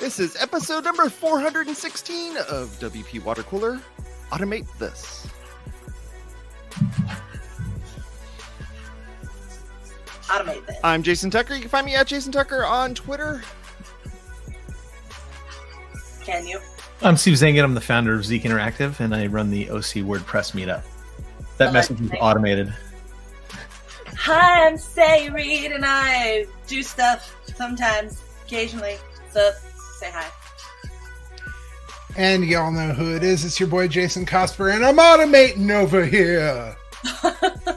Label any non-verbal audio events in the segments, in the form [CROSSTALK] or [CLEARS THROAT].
This is episode number 416 of WP Water Cooler. Automate this. Automate this. I'm Jason Tucker. You can find me at Jason Tucker on Twitter. Can you? I'm Steve Zehngut. I'm the founder of Zeek Interactive, and I run the OC WordPress meetup. That Oh, message is nice. automated. Hi, I'm Sé Reed, and I do stuff sometimes, occasionally. So say hi. And y'all know who it is. It's your boy Jason Cosper, and I'm automating over here. [LAUGHS]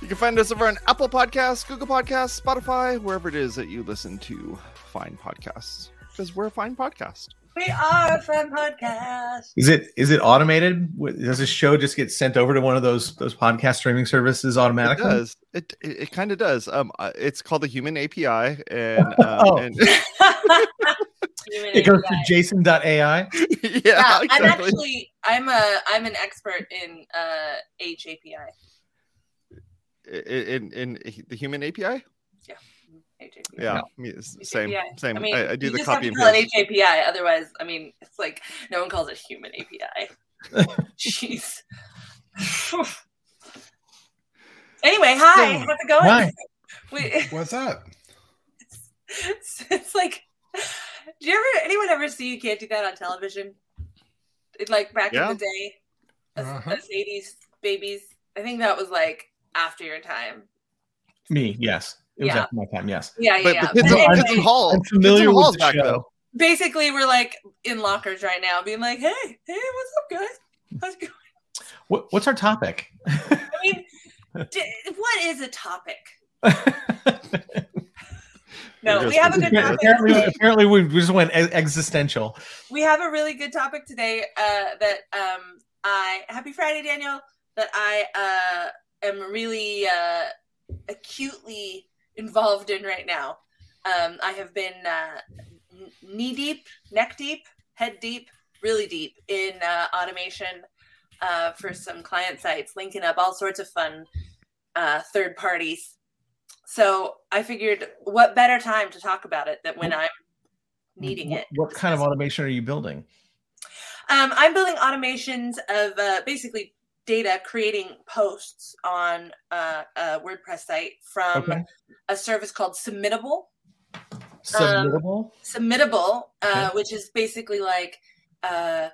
You can find us over on Apple Podcasts, Google Podcasts, Spotify, wherever it is that you listen to fine podcasts. Because we're a fine podcast. We are a fun podcast. Is it is it automated? Does this show just get sent over to one of those those podcast streaming services It automatically? does. It it, it kind of does. Um, uh, it's called the Human API, and [LAUGHS] um, Oh. and [LAUGHS] It goes to Jason.ai. [LAUGHS] yeah, Yeah, I'm actually I'm a I'm an expert in uh HAPI. in, in in the Human API. Yeah. HAPI. Yeah, me- same HAPI. same. I mean, I, I do you the just have copy to and call paste. it HAPI. Otherwise, I mean, it's like no one calls it human API. [LAUGHS] Jeez. [SIGHS] anyway, hi. So- How's it going? Hi. We, What's up? [LAUGHS] it's, it's like, do you ever anyone ever see you can't do that on television? It, like back Yeah. in the day, as, Uh-huh. as 80s babies. I think that was like after your time. Me, yes. It was Yeah. after my time, yes. Yeah, yeah. But yeah. the kids, But anyway, kids in hall, I'm kids in familiar with halls the back show. though. basically, we're like in lockers right now, being like, "Hey, hey, what's up, guys? How's it going?" What, what's our topic? I mean, d- what is a topic? [LAUGHS] No, we have a good [LAUGHS] topic. apparently, today. apparently we just went existential. We have a really good topic today. Uh, that um, I happy Friday, Daniel. That I uh am really uh acutely involved in right now. Um, I have been uh, knee deep, neck deep, head deep, really deep in uh, automation uh, for some client sites, linking up all sorts of fun uh, third parties. So I figured, what better time to talk about it than when I'm needing what, it? What kind of automation are you building? Um, I'm building automations of uh, basically data creating posts on uh, a WordPress site from Okay. a service called Submittable. Submittable? Submittable, uh, Okay. which is basically like uh,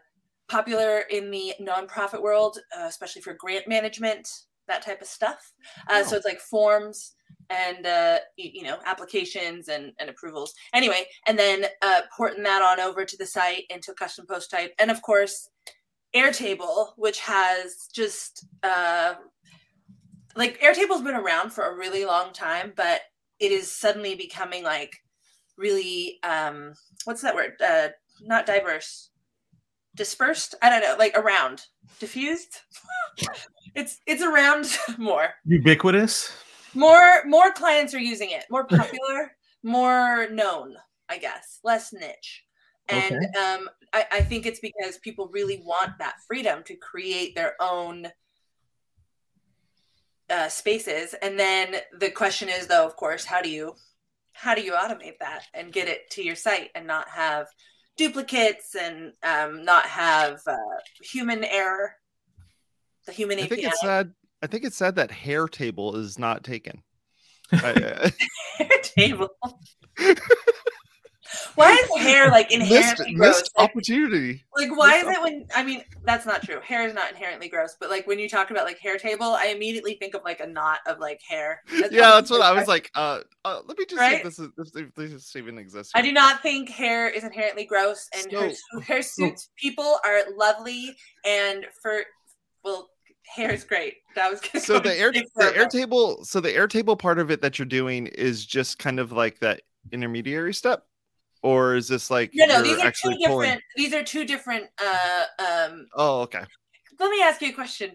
popular in the nonprofit world, uh, especially for grant management, that type of stuff. Uh, So Oh. it's like forms and uh, you know applications and, and approvals. Anyway, and then uh, porting that on over to the site into custom post type, and of course, Airtable, which has just uh, like Airtable's been around for a really long time, but it is suddenly becoming like really um what's that word? Uh not diverse. Dispersed? I don't know like around. Diffused? [LAUGHS] It's it's around [LAUGHS] more. Ubiquitous? More more clients are using it. More popular more known i guess. Less niche. And um I, I think it's because people really want that freedom to create their own uh, spaces. And then the question is though of course how do you how do you automate that and get it to your site and not have duplicates and um, not have uh, human error? The human I API. think it's sad. I think it's sad that hair table is not taken. I, [LAUGHS] [LAUGHS] table. Why is hair like uh, missed, inherently gross? missed Like, opportunity. like, why is it when I mean that's not true. Hair is not inherently gross, but like when you talk about like hair table, I immediately think of like a knot of like hair. Yeah, that's what I was [LAUGHS] like. Uh, uh let me just see if this is if, if this even exists. I do not think hair is inherently gross, and hair, hair suits people are lovely, and for well, hair is great. That was [LAUGHS] so the air the airtable so the airtable part of it that you're doing is just kind of like that intermediary step or is this like No, no, these are two different. pulling- These are two different. Uh, um, oh okay let me ask you a question: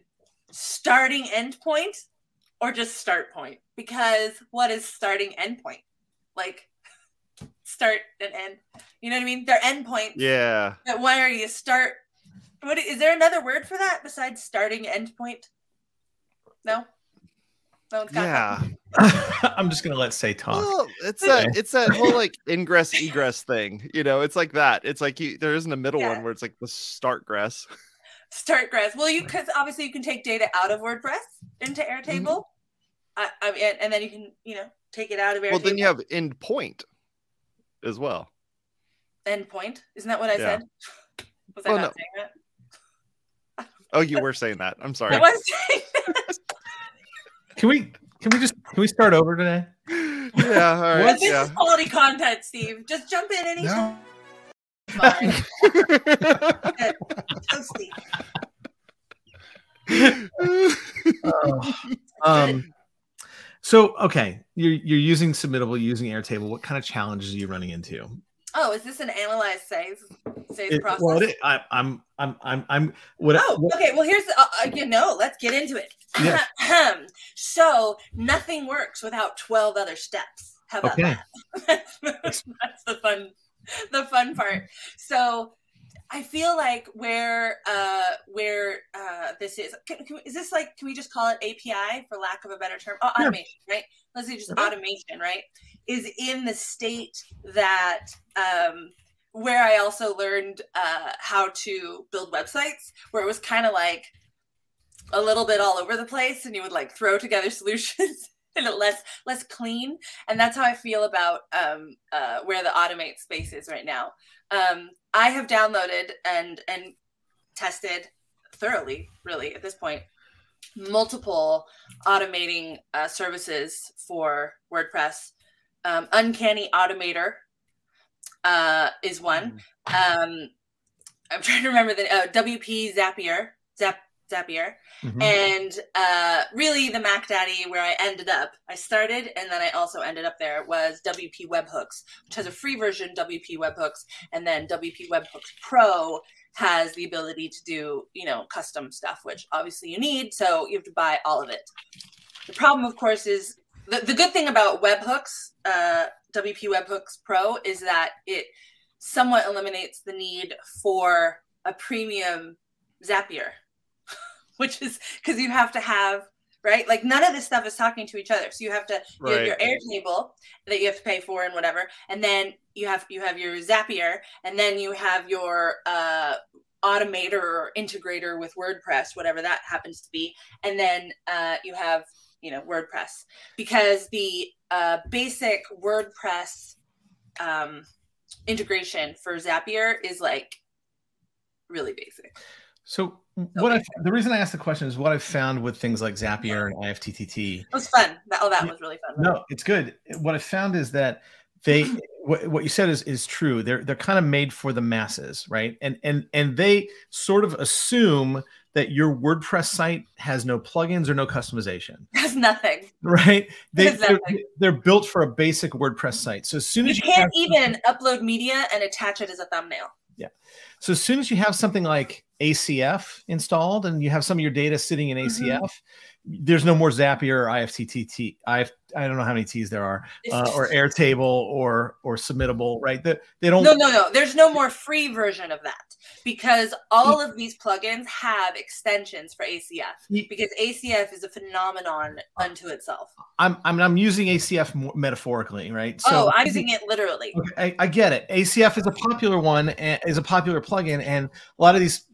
starting end point, or just start point? Because what is starting end point? Like start and end. You know what I mean? They're end points. yeah But why are you start? What is there another word for that besides starting endpoint? No. No one's got Yeah. [LAUGHS] I'm just gonna let Sé talk. Well, it's that it's that whole like [LAUGHS] ingress egress thing. You know, it's like that. It's like you, there isn't a middle Yeah. one where it's like the start gress. start grass. Well, you [LAUGHS] because obviously you can take data out of WordPress into Mm-hmm. Airtable. I, I mean, and, and then you can you know take it out of Airtable. Well, then you have endpoint as well. endpoint. Isn't that what I Yeah. said? Was I Oh, not no. saying that? Oh, you were saying that. I'm sorry. I was saying that. Can we can we just can we start over today? yeah. All right. But this Yeah. is quality content, Steve. Just jump in anytime. No. Fine. [LAUGHS] Toasty. um so okay you're you're using submittable using airtable what kind of challenges are you running into Oh, is this an analyze save save It- process? well it I, i'm i'm i'm i'm what, Oh, what- okay. Well, here's uh, uh, you know, let's get into it. Yeah. [CLEARS THROAT] so nothing works without twelve other steps. How about okay that? [LAUGHS] that's the fun, the fun part. So I feel like where uh where uh this is can, can, is this like can we just call it API for lack of a better term? Oh, Yeah. automation, right? Let's say just automation, right? Is in the state that um where I also learned uh how to build websites where it was kind of like a little bit all over the place and you would like throw together [LAUGHS] solutions and less less clean. And that's how i feel about um, uh, where the automate space is right now. Um, i have downloaded and and tested thoroughly really at this point multiple automating uh, services for wordpress um, uncanny automator uh, is one. Um, i'm trying to remember the uh, wp zapier zap zapier. Mhm. and uh, really the Mac Daddy where I ended up, I started and then I also ended up there was WP Webhooks, which has a free version, WP Webhooks, and then WP Webhooks Pro has the ability to do, you know, custom stuff, which obviously you need, so you have to buy all of it. The problem, of course, is the, the good thing about webhooks, uh, WP Webhooks Pro, is that it somewhat eliminates the need for a premium Zapier [LAUGHS] which is because you have to have right? Like none of this stuff is talking to each other. So you have to you have your airtable that you have to pay for and whatever and then you have you have your zapier and then you have your uh automator or integrator with wordpress whatever that happens to be and then uh you have you know wordpress because the uh basic wordpress um integration for zapier is like really basic so what I, the reason i asked the question is what i've found with things like zapier and ifttt it was fun oh that was really fun No, it's good. What I found is that they what, what you said is is true. They're they're kind of made for the masses, right? And and and they sort of assume that your WordPress site has no plugins or no customization, [LAUGHS] There's nothing. right? They they're, they're built for a basic WordPress site. So as soon as you can't even upload media and attach it as a thumbnail. Yeah. So as soon as you have something like ACF installed and you have some of your data sitting in. ACF, mm-hmm. There's no more Zapier or IFTTT. I I don't know how many T's there are, uh, or Airtable or or Submittable, right? They, they don't. No, no, no. There's no more free version of that because all of these plugins have extensions for ACF because ACF is a phenomenon unto itself. I'm I'm I'm using ACF metaphorically, right? oh, I'm using it literally. Okay, I, I get it. ACF is a popular one, is a popular plugin, and a lot of these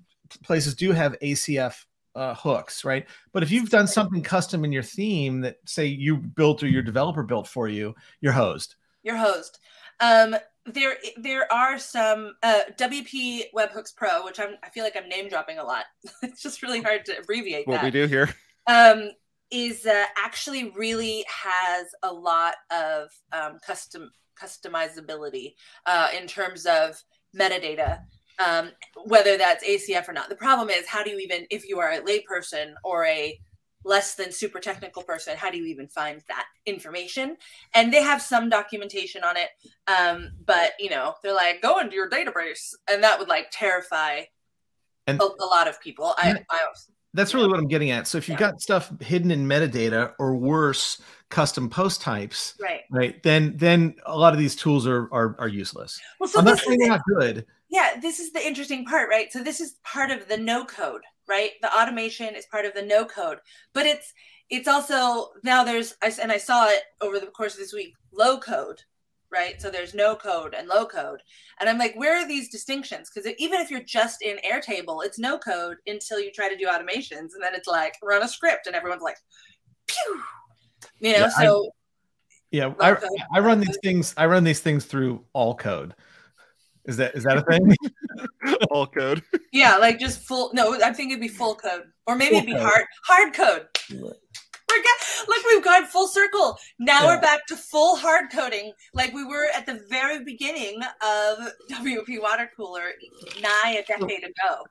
places do have ACF uh, hooks, right? But if you've done something custom in your theme that, say, you built or your developer built for you, you're hosed. Your host. Um, there, there are some uh, WP Webhooks Pro, which I'm, I feel like I'm name dropping a lot. [LAUGHS] it's just really hard to abbreviate what that. we do here. um, is uh, actually really has a lot of um, custom customizability uh, in terms of metadata, um, whether that's ACF or not. The problem is, how do you even, if you are a layperson or a less than super technical person, how do you even find that information? And they have some documentation on it, um, but you know, they're like, go into your database, and that would like terrify And- a, a lot of people. I, I That's really what I'm getting at. So if you've Yeah. got stuff hidden in metadata or worse, custom post types, right. right? Then then a lot of these tools are are, are useless. Well, so I'm not saying they're not good. yeah this is the interesting part right so this is part of the no code right the automation is part of the no code but it's it's also now there's and I saw it over the course of this week. Low code, right? So there's no code and low code, and I'm like, where are these distinctions? Because even if you're just in Airtable, it's no code until you try to do automations, and then it's like run a script, and everyone's like, pew, you know. Yeah, I- so Yeah, I, I run these things. I run these things through all code. Is that is that a thing? [LAUGHS] All code. yeah, like just full. No, I think it'd be full code, or maybe it'd be code. hard hard code. We're get, look, we've gone full circle. Now Yeah. we're back to full hard coding, like we were at the very beginning of WP Water Cooler nigh a decade ago.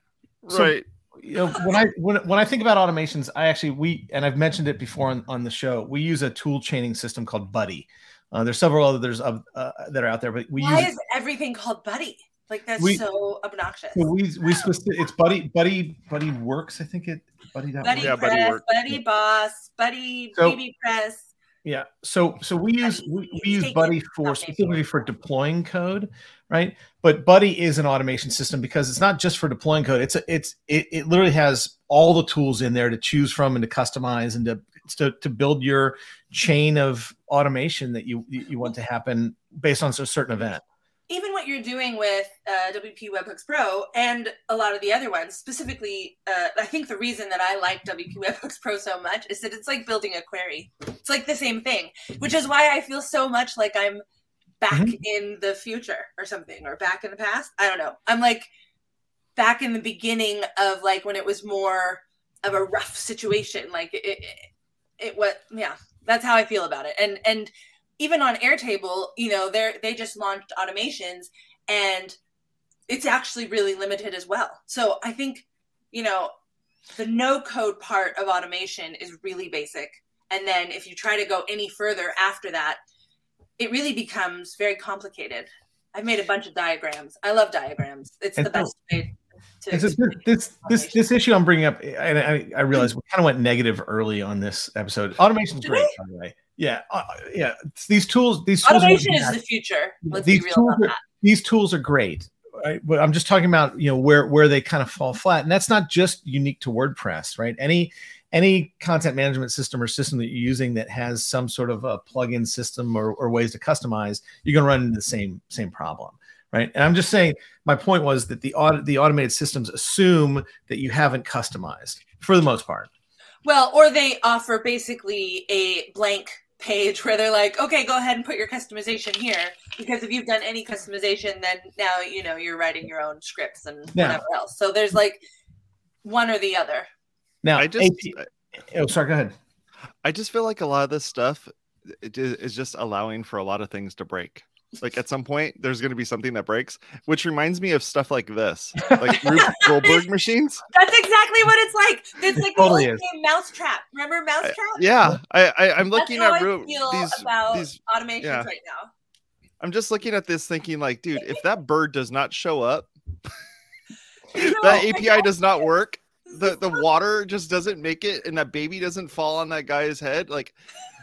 So- Right. You know, when I when, when I think about automations, I actually we and I've mentioned it before on, on the show. We use a tool chaining system called Buddy. Uh, there's several others of uh, that are out there, but we Why use is everything called Buddy? Like that's We- so obnoxious. so we we specific, it's Buddy Buddy Buddy works. I think it Buddy. Buddy Yeah, Press, works. Buddy Boss, Buddy So- BB Press. Yeah. So so we use we, we use Buddy for specifically for deploying code, right? But Buddy is an automation system because it's not just for deploying code. It's a, it's it, it literally has all the tools in there to choose from and to customize and to to, to build your chain of automation that you you want to happen based on a certain event. Even what you're doing with uh, WP Webhooks Pro and a lot of the other ones, specifically, uh, I think the reason that I like WP Webhooks Pro so much is that it's like building a query. It's like the same thing, which is why I feel so much like I'm back Mhm. in the future or something, or back in the past. I don't know. I'm like back in the beginning of like when it was more of a rough situation. Like it, it, it what? Yeah, that's how I feel about it. And and even on Airtable, you know, they're they just launched automations and it's actually really limited as well. So I think, you know, the no code part of automation is really basic. And then if you try to go any further after that, it really becomes very complicated. I've made a bunch of diagrams. I love diagrams. It's the best way to And so this this this, this issue I'm bringing up, and I, I realize we kind of went negative early on this episode. Automation's great, by the way. Yeah, uh, yeah. These tools, these tools automation are- is the future. Let's these be real tools about are, these tools are great right? But i'm just talking about you know where where they kind of fall flat and that's not just unique to wordpress right? Any any content management system or system that you're using that has some sort of a plug-in system or, or ways to customize you're going to run into the same same problem right? And i'm just saying my point was that the audit the automated systems assume that you haven't customized for the most part. Well, or they offer basically a blank page where they're like, okay, go ahead and put your customization here. Because if you've done any customization, then now you know you're writing your own scripts and Yeah. whatever else. So there's like one or the other. now I just AP oh sorry go ahead I just feel like a lot of this stuff it is is just allowing for a lot of things to break. Like at some point, there's going to be something that breaks, which reminds me of stuff like this, [LAUGHS] like Rube Goldberg [LAUGHS] machines. That's exactly what it's like. It's like totally the is. old game Mousetrap. Remember Mousetrap? Yeah, I, I I'm looking how at I Rube. These about these. automations yeah. right now. I'm just looking at this, thinking like, dude, if that bird does not show up, [LAUGHS] You know, that API does not work. The the water just doesn't make it, and that baby doesn't fall on that guy's head. Like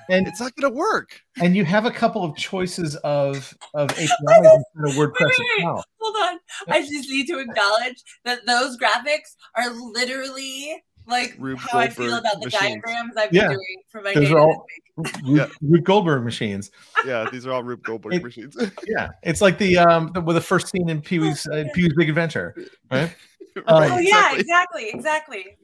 and it's not going to work. and you have a couple of choices of of [LAUGHS] APIs instead of WordPress Wait, wait, wait. itself. Hold on. I just need to acknowledge that those graphics are literally like Rube how I feel about the machines. diagrams I've been Yeah. doing for my Those data. are all- this. Rube, Yeah. Rube Goldberg machines. [LAUGHS] Yeah, these are all Rube Goldberg It- machines. [LAUGHS] Yeah, it's like the um the, with the first scene in Pee Wee's uh, Pee Wee's Big Adventure, right? Oh, Oh yeah, exactly. exactly, exactly.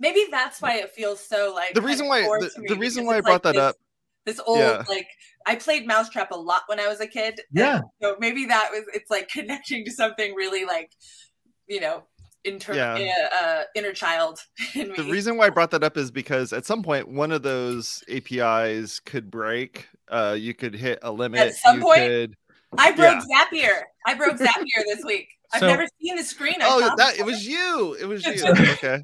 Maybe that's why it feels so like The reason why- the- the reason why I brought like that this- up- This old Yeah. like I played Mousetrap a lot when I was a kid. Yeah. So maybe that was it's like connecting to something really like you know inter Yeah. uh, inner child [LAUGHS] in me. the reason why I brought that up is because at some point one of those APIs could break. Uh, you could hit a limit. At some you point? could. I broke Zapier. I broke [LAUGHS] Zapier this week. I've So- never seen the screen. I Oh, that it was you. It was [LAUGHS] you. Okay.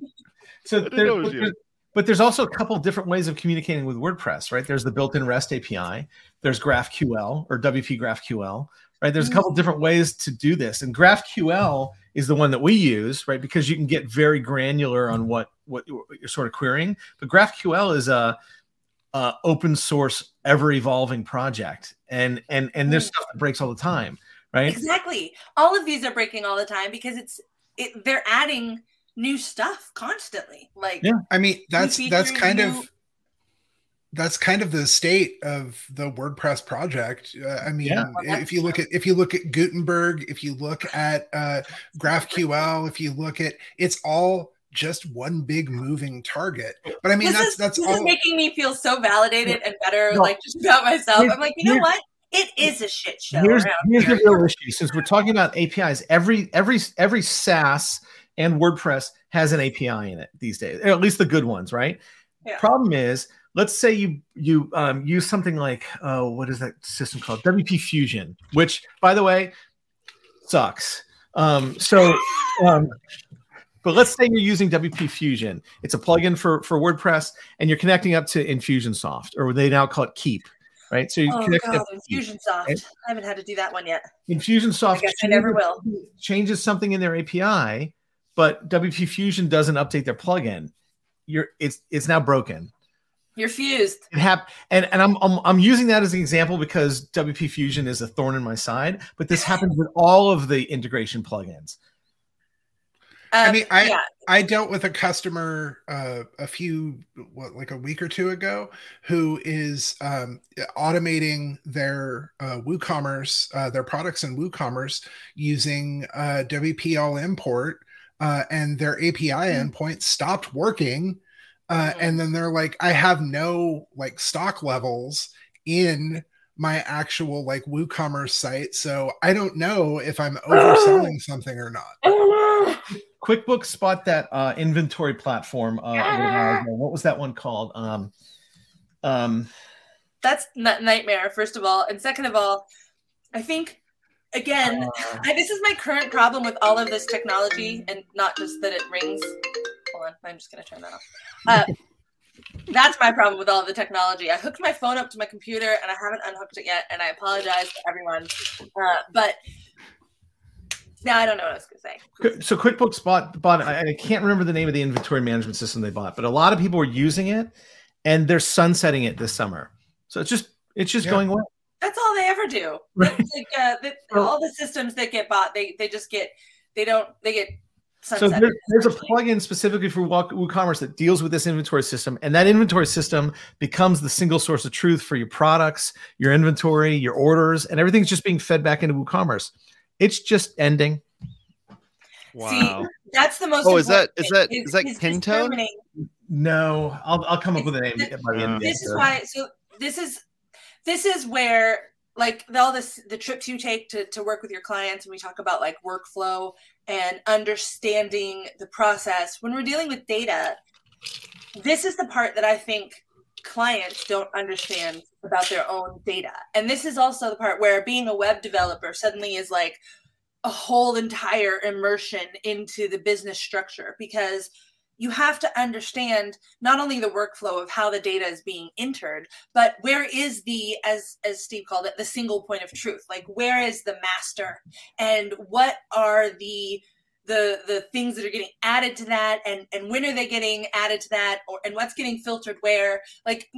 So there, know it was but, there's, but there's also a couple different ways of communicating with WordPress, right? There's the built-in REST API. There's GraphQL or WP GraphQL, right? There's a couple different ways to do this, and GraphQL is the one that we use, right? Because you can get very granular on what what you're sort of querying. But GraphQL is a uh, open source, ever evolving project, and and and there's Mm. stuff that breaks all the time, right? Exactly. All of these are breaking all the time because it's it, they're adding new stuff constantly. Like Yeah. I mean, that's that's kind new- of that's kind of the state of the WordPress project. Uh, I mean, Yeah. if you look at if you look at Gutenberg, if you look at uh, [LAUGHS] GraphQL, if you look at it's all just one big moving target. But I mean, this that's is, that's this is all. making me feel so validated and better, No. like just about myself. Here's- I'm like, you know here's- what? It is a shit show here's, here's here. the real issue since we're talking about apis every every every saas and wordpress has an api in it these days or at least the good ones right Yeah. problem is let's say you you um, use something like uh, what is that system called wp fusion which by the way sucks um, so um, but let's say you're using wp fusion it's a plugin for for wordpress and you're connecting up to infusionsoft or they now call it Keap right so you Oh connect god, up to Keap. Infusionsoft. Right? I haven't had to do that one yet. Infusionsoft I I never will. changes something in their API, but WP Fusion doesn't update their plugin. You're it's it's now broken. You're fused. It hap- and and I'm, I'm I'm using that as an example because WP Fusion is a thorn in my side, but this [LAUGHS] happens with all of the integration plugins. Um, mean, I- yeah, I dealt with a customer uh, a few, what, like a week or two ago, who is um, automating their uh, WooCommerce, uh, their products in WooCommerce using uh, WP All Import, uh, and their API endpoint stopped working, uh, Mhm. and then they're like, I have no like stock levels in my actual like WooCommerce site, so I don't know if I'm [GASPS] overselling something or not. QuickBooks spot that uh, inventory platform. Uh, a little while ago. What was that one called? Um, um, that's n- nightmare. First of all, and second of all, I think again, uh, I, this is my current problem with all of this technology, and not just that it rings. Hold on, I'm just gonna turn that off. Uh, that's my problem with all of the technology. I hooked my phone up to my computer, and I haven't unhooked it yet, and I apologize to everyone. Uh, but now I don't know what I was gonna say. So QuickBooks bought bought I, I can't remember the name of the inventory management system they bought, but a lot of people were using it and they're sunsetting it this summer. So it's just it's just Yeah. going away. That's all they ever do. [LAUGHS] Right. Like, uh, the, all the systems that get bought, they they just get they don't they get So there, there's a plugin specifically for Wa- WooCommerce that deals with this inventory system, and that inventory system becomes the single source of truth for your products, your inventory, your orders, and everything's just being fed back into WooCommerce. It's just ending. Wow. That's the most. Oh, is that- important is that- thing, is that Kintone? No, I'll, I'll come up with a name This- by the end of This is why. So this is this is where like all this the trips you take to to work with your clients, and we talk about like workflow and understanding the process when we're dealing with data. This is the part that I think clients don't understand about their own data. And this is also the part where being a web developer suddenly is like a whole entire immersion into the business structure because you have to understand not only the workflow of how the data is being entered but where is the as as steve called it the single point of truth? Like where is the master? And what are the the the things that are getting added to that? And and when are they getting added to that? Or and what's getting filtered where? Like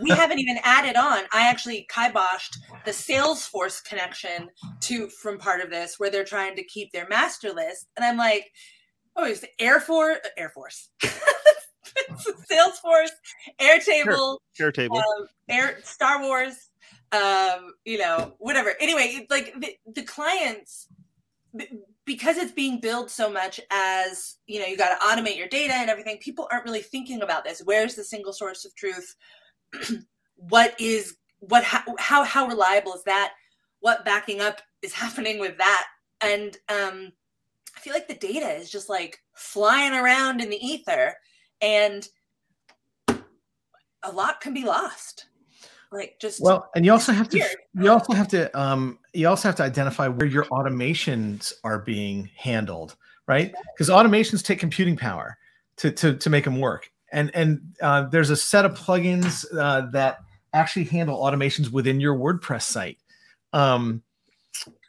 we [LAUGHS] haven't even added on. I actually kiboshed the salesforce connection to from part of this where they're trying to keep their master list. And i'm like oh it's air force air force [LAUGHS] salesforce airtable Share table. um, air Star Wars, um, you know, whatever. Anyway, it's like the, the clients, because it's being billed so much as you know, you got to automate your data and everything. People aren't really thinking about this. Where's the single source of truth? [CLEARS THROAT] what is what? How, how how reliable is that? What backing up is [LAUGHS] happening with that? And um, I feel like the data is just like flying around in the ether, and a lot can be lost. Like just Well, and you also have to weird. you also have to um you also have to identify where your automations are being handled, right? Because automations take computing power to to to make them work. And and uh, there's a set of plugins uh, that actually handle automations within your WordPress site. Um,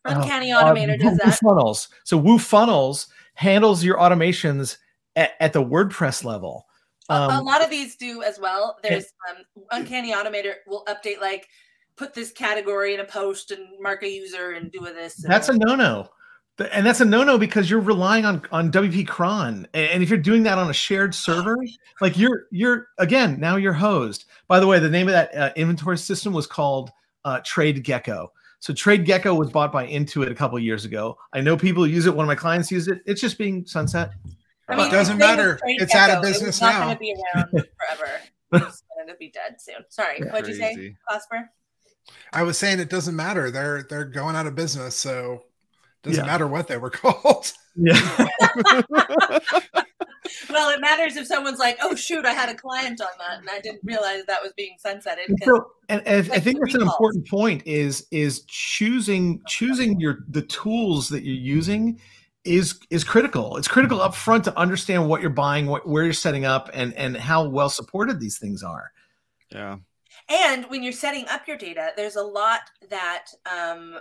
Uncanny uh, Automator does that. Funnels. So WooFunnels handles your automations at, at the WordPress level. A- a Um, lot of these do as well. There's um, Uncanny Automator will update like put this category in a post and mark a user and do this. and- That's a no-no. and that's a no-no because you're relying on on WP cron and if you're doing that on a shared [GASPS] server like you're you're again now you're hosed by the way the name of that uh, inventory system was called uh, TradeGecko so trade gecko was bought by intuit a couple years ago i know people use it one of my clients use it it's just being sunset I mean, it doesn't the thing with matter. Trade It's out of Gecko, business it's not now. going to be around [LAUGHS] forever. It's going to be dead soon. Sorry, what'd you say, Crazy. Cosper? I was saying it doesn't matter. They're they're going out of business, so it doesn't Yeah. matter what they were [LAUGHS] called. yeah [LAUGHS] Well, it matters if someone's like, "Oh shoot, I had a client on that, and I didn't realize that was being sunsetted." 'cause- so and, and I think the that's an important point is is choosing choosing your the tools that you're using is is critical. It's critical up front to understand what you're buying, what where you're setting up, and and how well supported these things are. Yeah. And when you're setting up your data, there's a lot that um,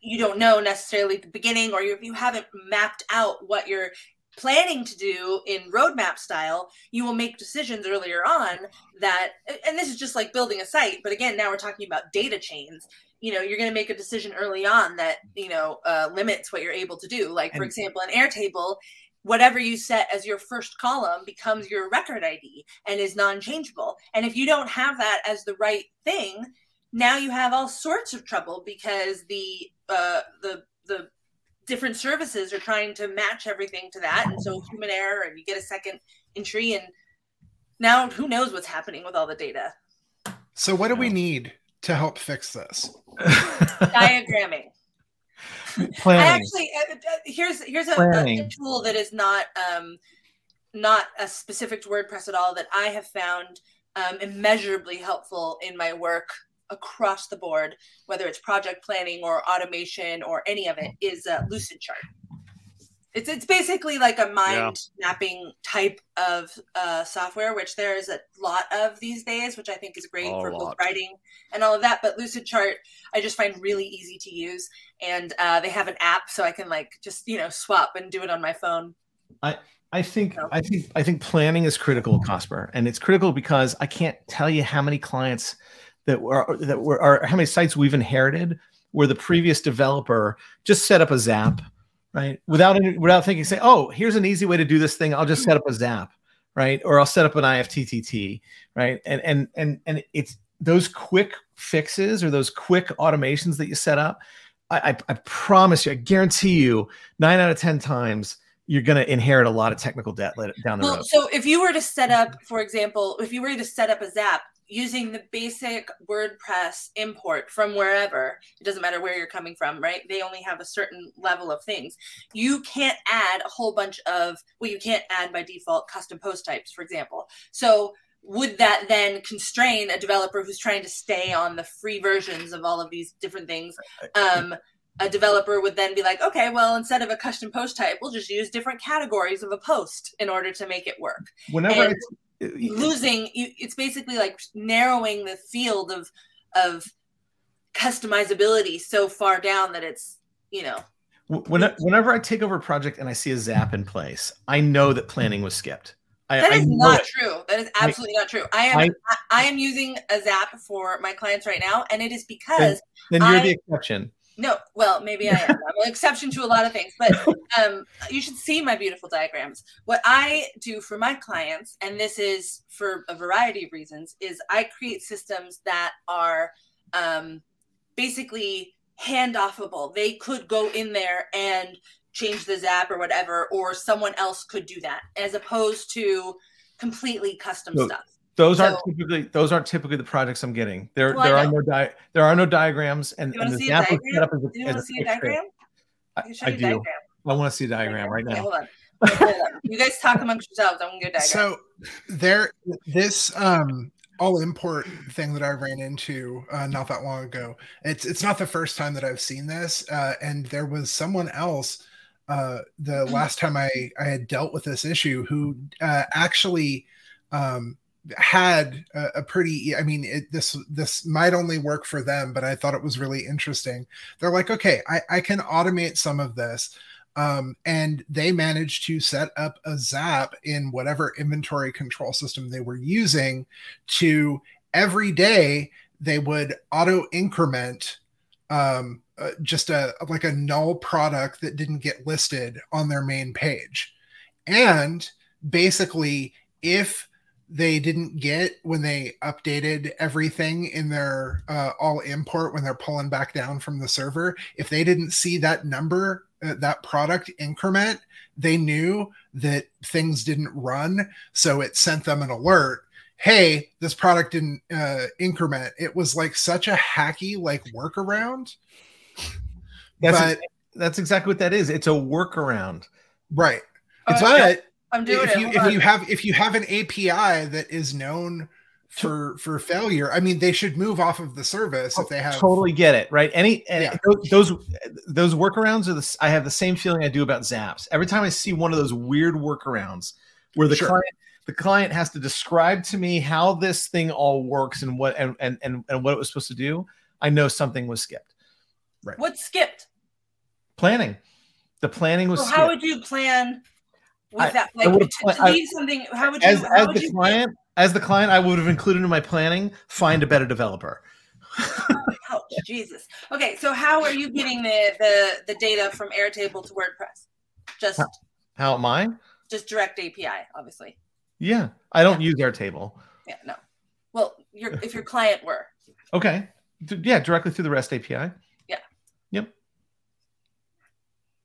you don't know necessarily at the beginning, or if you haven't mapped out what you're planning to do in roadmap style, you will make decisions earlier on that, and this is just like building a site, but again, now we're talking about data chains. You know, you're going to make a decision early on that, you know, uh, limits what you're able to do. Like, for And- example, an Airtable, whatever you set as your first column becomes your record ID and is non-changeable. And if you don't have that as the right thing, now you have all sorts of trouble because the uh, the the different services are trying to match everything to that, and so human error, and you get a second entry, and now who knows what's happening with all the data? So what do we need to help fix this? [LAUGHS] Diagramming. Planning. I actually uh, uh, here's here's a, a, a tool that is not um not a specific to WordPress at all that I have found um, immeasurably helpful in my work across the board, whether it's project planning or automation or any of it, is uh, Lucidchart. It's it's basically like a mind mapping type of uh, software, which there is a lot of these days, which I think is great A for both writing and all of that. But Lucidchart, I just find really easy to use, and uh, they have an app, so I can like just you know swap and do it on my phone. I I think No. I think I think planning is critical, Cosper, and it's critical because I can't tell you how many clients that were that were or how many sites we've inherited where the previous developer just set up a Zap, right, without any, without thinking, say, oh, here's an easy way to do this thing. I'll just set up a Zap, right, or I'll set up an IFTTT, right, and and and and it's those quick fixes or those quick automations that you set up. I, I, I promise you, I guarantee you, nine out of ten times you're going to inherit a lot of technical debt down the Well, road. so if you were to set up, for example, if you were to set up a Zap using the basic WordPress import from wherever, it doesn't matter where you're coming from, right? They only have a certain level of things. You can't add a whole bunch of, well, you can't add by default custom post types, for example. So would that then constrain a developer who's trying to stay on the free versions of all of these different things? Um, a developer would then be like, okay, well, instead of a custom post type, we'll just use different categories of a post in order to make it work. Whenever and Losing, it's basically like narrowing the field of of customizability so far down that it's you know when, whenever I take over a project and I see a Zap in place, I know that planning was skipped. I, that I not it. true. That is absolutely not true. I am I- I, I am using a Zap for my clients right now, and it is because Then you're I- the exception. No, well, maybe I am. [LAUGHS] I'm an exception to a lot of things, but um, you should see my beautiful diagrams. What I do for my clients, and this is for a variety of reasons, is I create systems that are um, basically handoffable. They could go in there and change the zap or whatever, or someone else could do that, as opposed to completely custom stuff. Those aren't So- typically those aren't typically the projects I'm getting. There Well, there are no di- there are no diagrams, and, You and the to see a Zap was set up as a, you as want a to see a diagram? I, I I do. diagram. I want to see a diagram right now. hold on. Okay, hold on. You guys talk amongst yourselves. I'm gonna get a diagram. So there, this um all import thing that I ran into uh, not that long ago. It's it's not the first time that I've seen this, uh, and there was someone else uh, the last time I I had dealt with this issue who uh, actually um, had a, a pretty. I mean, it, this this might only work for them, but I thought it was really interesting. They're like, okay, I, I can automate some of this um, and they managed to set up a zap in whatever inventory control system they were using to every day they would auto increment um, uh, just a like a null product that didn't get listed on their main page. And basically, if they didn't get when they updated everything in their uh, all import when they're pulling back down from the server, if they didn't see that number, uh, that product increment, they knew that things didn't run. So it sent them an alert hey this product didn't uh, increment it was like such a hacky like workaround That's but ex- that's exactly what that is. It's a workaround. right Uh, but I'm doing if it. you if on. you have if you have an api that is known for for failure i mean they should move off of the service if they have totally get it right any Yeah. tho- those those workarounds are the I have the same feeling i do about zaps every time i see one of those weird workarounds where the Sure. client the client has to describe to me how this thing all works and what and and and, and what it was supposed to do i know something was skipped Right. what skipped? planning the planning was So skipped. how would you plan with I- that? I Like to, to I- leave something. How would you? as, how as would the you client as the client i would have included in my planning find a better developer [LAUGHS] Ouch, Jesus. Okay, so how are you getting the the the data from Airtable to WordPress? Just how am i just direct API, obviously. yeah i don't use airtable Yeah, no. Well, your if your client were. Okay. D- Yeah, directly through the REST API. Yeah. Yep.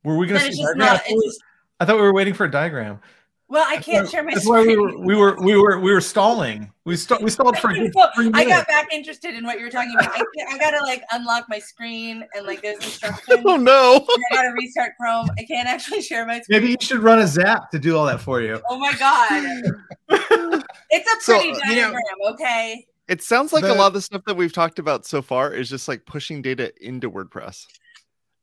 Were we going to it's just not. It's just I thought we were waiting for a diagram. well, I can't share my That's why screen. we were we were we were we were stalling. We st- we stalled for a good [LAUGHS] So, three I got back interested in what you were talking about. I, can't- I gotta like unlock my screen and like there's instructions. Oh no! I gotta restart Chrome. I can't actually share my screen. Maybe you should run a zap to do all that for you. Oh my god. [LAUGHS] it's a So, pretty uh, you know- diagram, okay? It sounds like The- a lot of the stuff that we've talked about so far is just like pushing data into WordPress.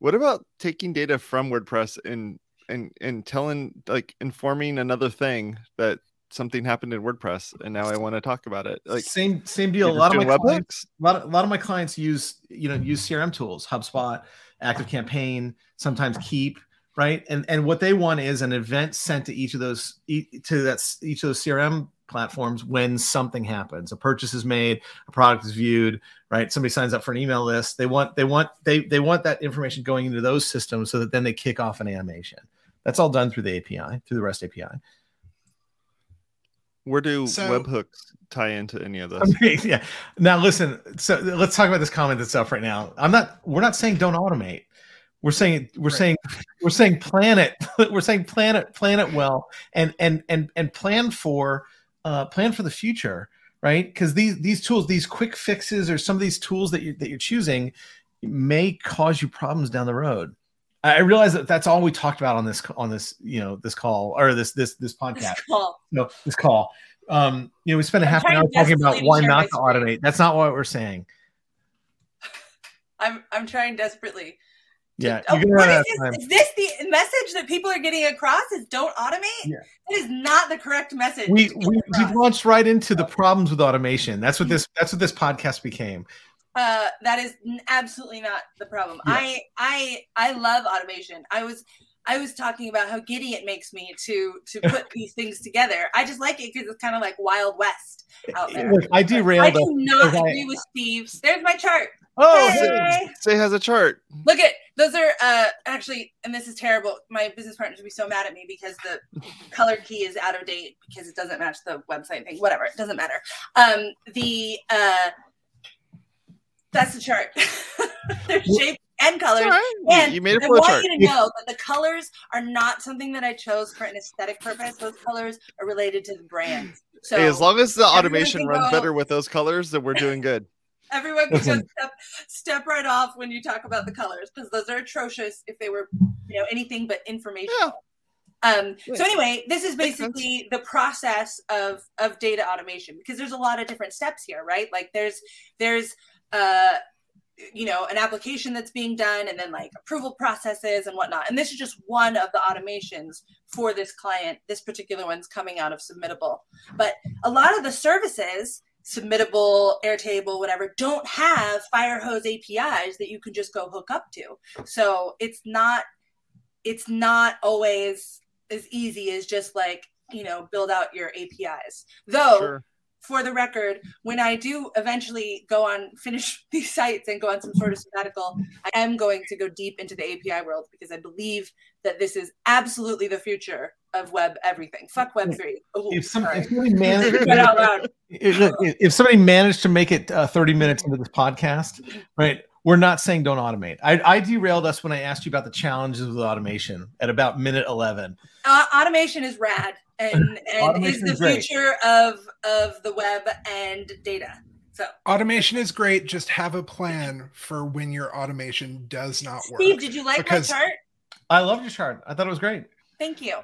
What about taking data from WordPress and and and telling like informing another thing that something happened in WordPress and now I want to talk about it? Like same same deal. A lot of my doing clients, a lot, of, a lot of my clients use you know use crm tools hubspot active campaign sometimes Keap right? And and what they want is an event sent to each of those to that each of those crm platforms when something happens. A purchase is made a product is viewed right? Somebody signs up for an email list. They want they want they they want that information going into those systems so that then they kick off an animation that's all done through the api through the rest api Where do So- webhooks tie into any of this? Okay, [LAUGHS] yeah. Now listen. So let's talk about this comment itself right now. I'm not. We're not saying don't automate. We're saying we're Right. saying we're saying plan it. [LAUGHS] we're saying plan it plan it well and and and and plan for uh, plan for the future, right? Because these these tools, these quick fixes, or some of these tools that you that you're choosing, may cause you problems down the road. I realize that that's all we talked about on this on this you know this call or this this this [LAUGHS] podcast This call. no this call um you know we spent a half an hour talking about why not to automate that's not what we're saying [LAUGHS] I'm I'm trying desperately. yeah Oh, gonna what run is, this? is this the message that people are getting across? Is don't automate? Yeah. That is not the correct message. we we, we launched right into the problems with automation that's what [LAUGHS] this that's what this podcast became uh, that is absolutely not the problem. I I I love automation. I was I was talking about how giddy it makes me to to [LAUGHS] put these things together. I just like it because it's kind of like Wild West out there. Look, i I do not I- agree with Steve. There's my chart. oh Hey! Sé has a chart. Look at those are uh actually, and this is terrible. My business partners would be so mad at me because the color key is out of date because it doesn't match the website thing. Whatever, it doesn't matter. Um, the uh, that's the chart. [LAUGHS] There's shape and colors. Right. And you made a I want chart. you to know that the colors are not something that I chose for an aesthetic purpose. Those colors are related to the brand. So Hey, as long as the automation runs go- better with those colors, then we're doing good. [LAUGHS] everyone can just [LAUGHS] step, step right off when you talk about the colors because those are atrocious if they were you know anything but informational um so anyway this is basically the process of of data automation because there's a lot of different steps here right like there's there's uh you know an application that's being done and then like approval processes and whatnot. And this is just one of the automations for this client this particular one's coming out of submittable. But a lot of the services submittable airtable whatever don't have firehose apis that you can just go hook up to. So it's not it's not always as easy as just like you know build out your apis though Sure. For the record, when I do eventually go on finish [LAUGHS] these sites and go on some sort of sabbatical, I am going to go deep into the API world because I believe that this is absolutely the future of web everything. Fuck web three. Ooh, If, some, if somebody managed, Said out loud. if, if somebody managed to make it uh, 30 minutes into this podcast, right? We're not saying don't automate. I, I derailed us when I asked you about the challenges with automation at about minute 11. Uh, automation is rad and [LAUGHS] and is the is great. future of of the web and data. So Automation is great. Just have a plan for when your automation does not work. Steve, did you like because- my chart? I loved your chart. I thought it was great. Thank you.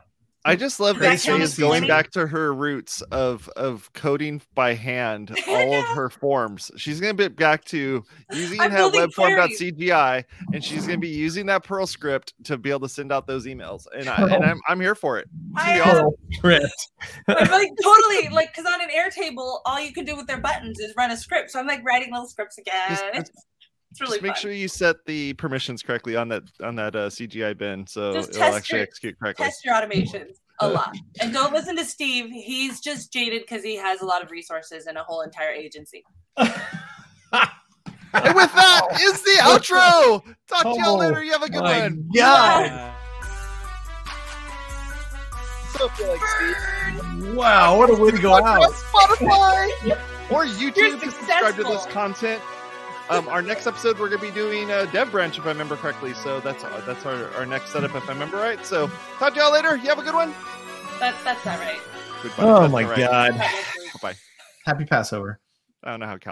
I just love that she is going back to her roots of of coding by hand [LAUGHS] all of her forms. She's going to be back to using I'm that building webform.cgi and she's going to be using that Perl script to be able to send out those emails. And, I, and I'm, I'm here for it. I, be uh, awesome. Script. [LAUGHS] like, like, totally like because on an Airtable, all you can do with their buttons is run a script. So I'm like writing little scripts again. Just- it's, it's really Just make fun. sure you set the permissions correctly on that on that uh, CGI bin so Just it'll actually your- execute correctly. Test your automations a [LAUGHS] lot, and don't listen to Steve. He's just jaded because he has a lot of resources and a whole entire agency. [LAUGHS] And with that is the outro. Talk to y'all Oh, later. You have a good My one. God. So like Steve. Wow. What a way to go out. Spotify [LAUGHS] or YouTube You're to subscribe to this content. Um, our next episode, we're going to be doing uh, Dev Branch, if I remember correctly. So that's uh, that's our, our next setup, if I remember right. So talk to y'all later. You have a good one. That, that's not right. Goodbye. Oh That's my right. God. Not next week. Bye. Happy Passover. I don't know how Cal.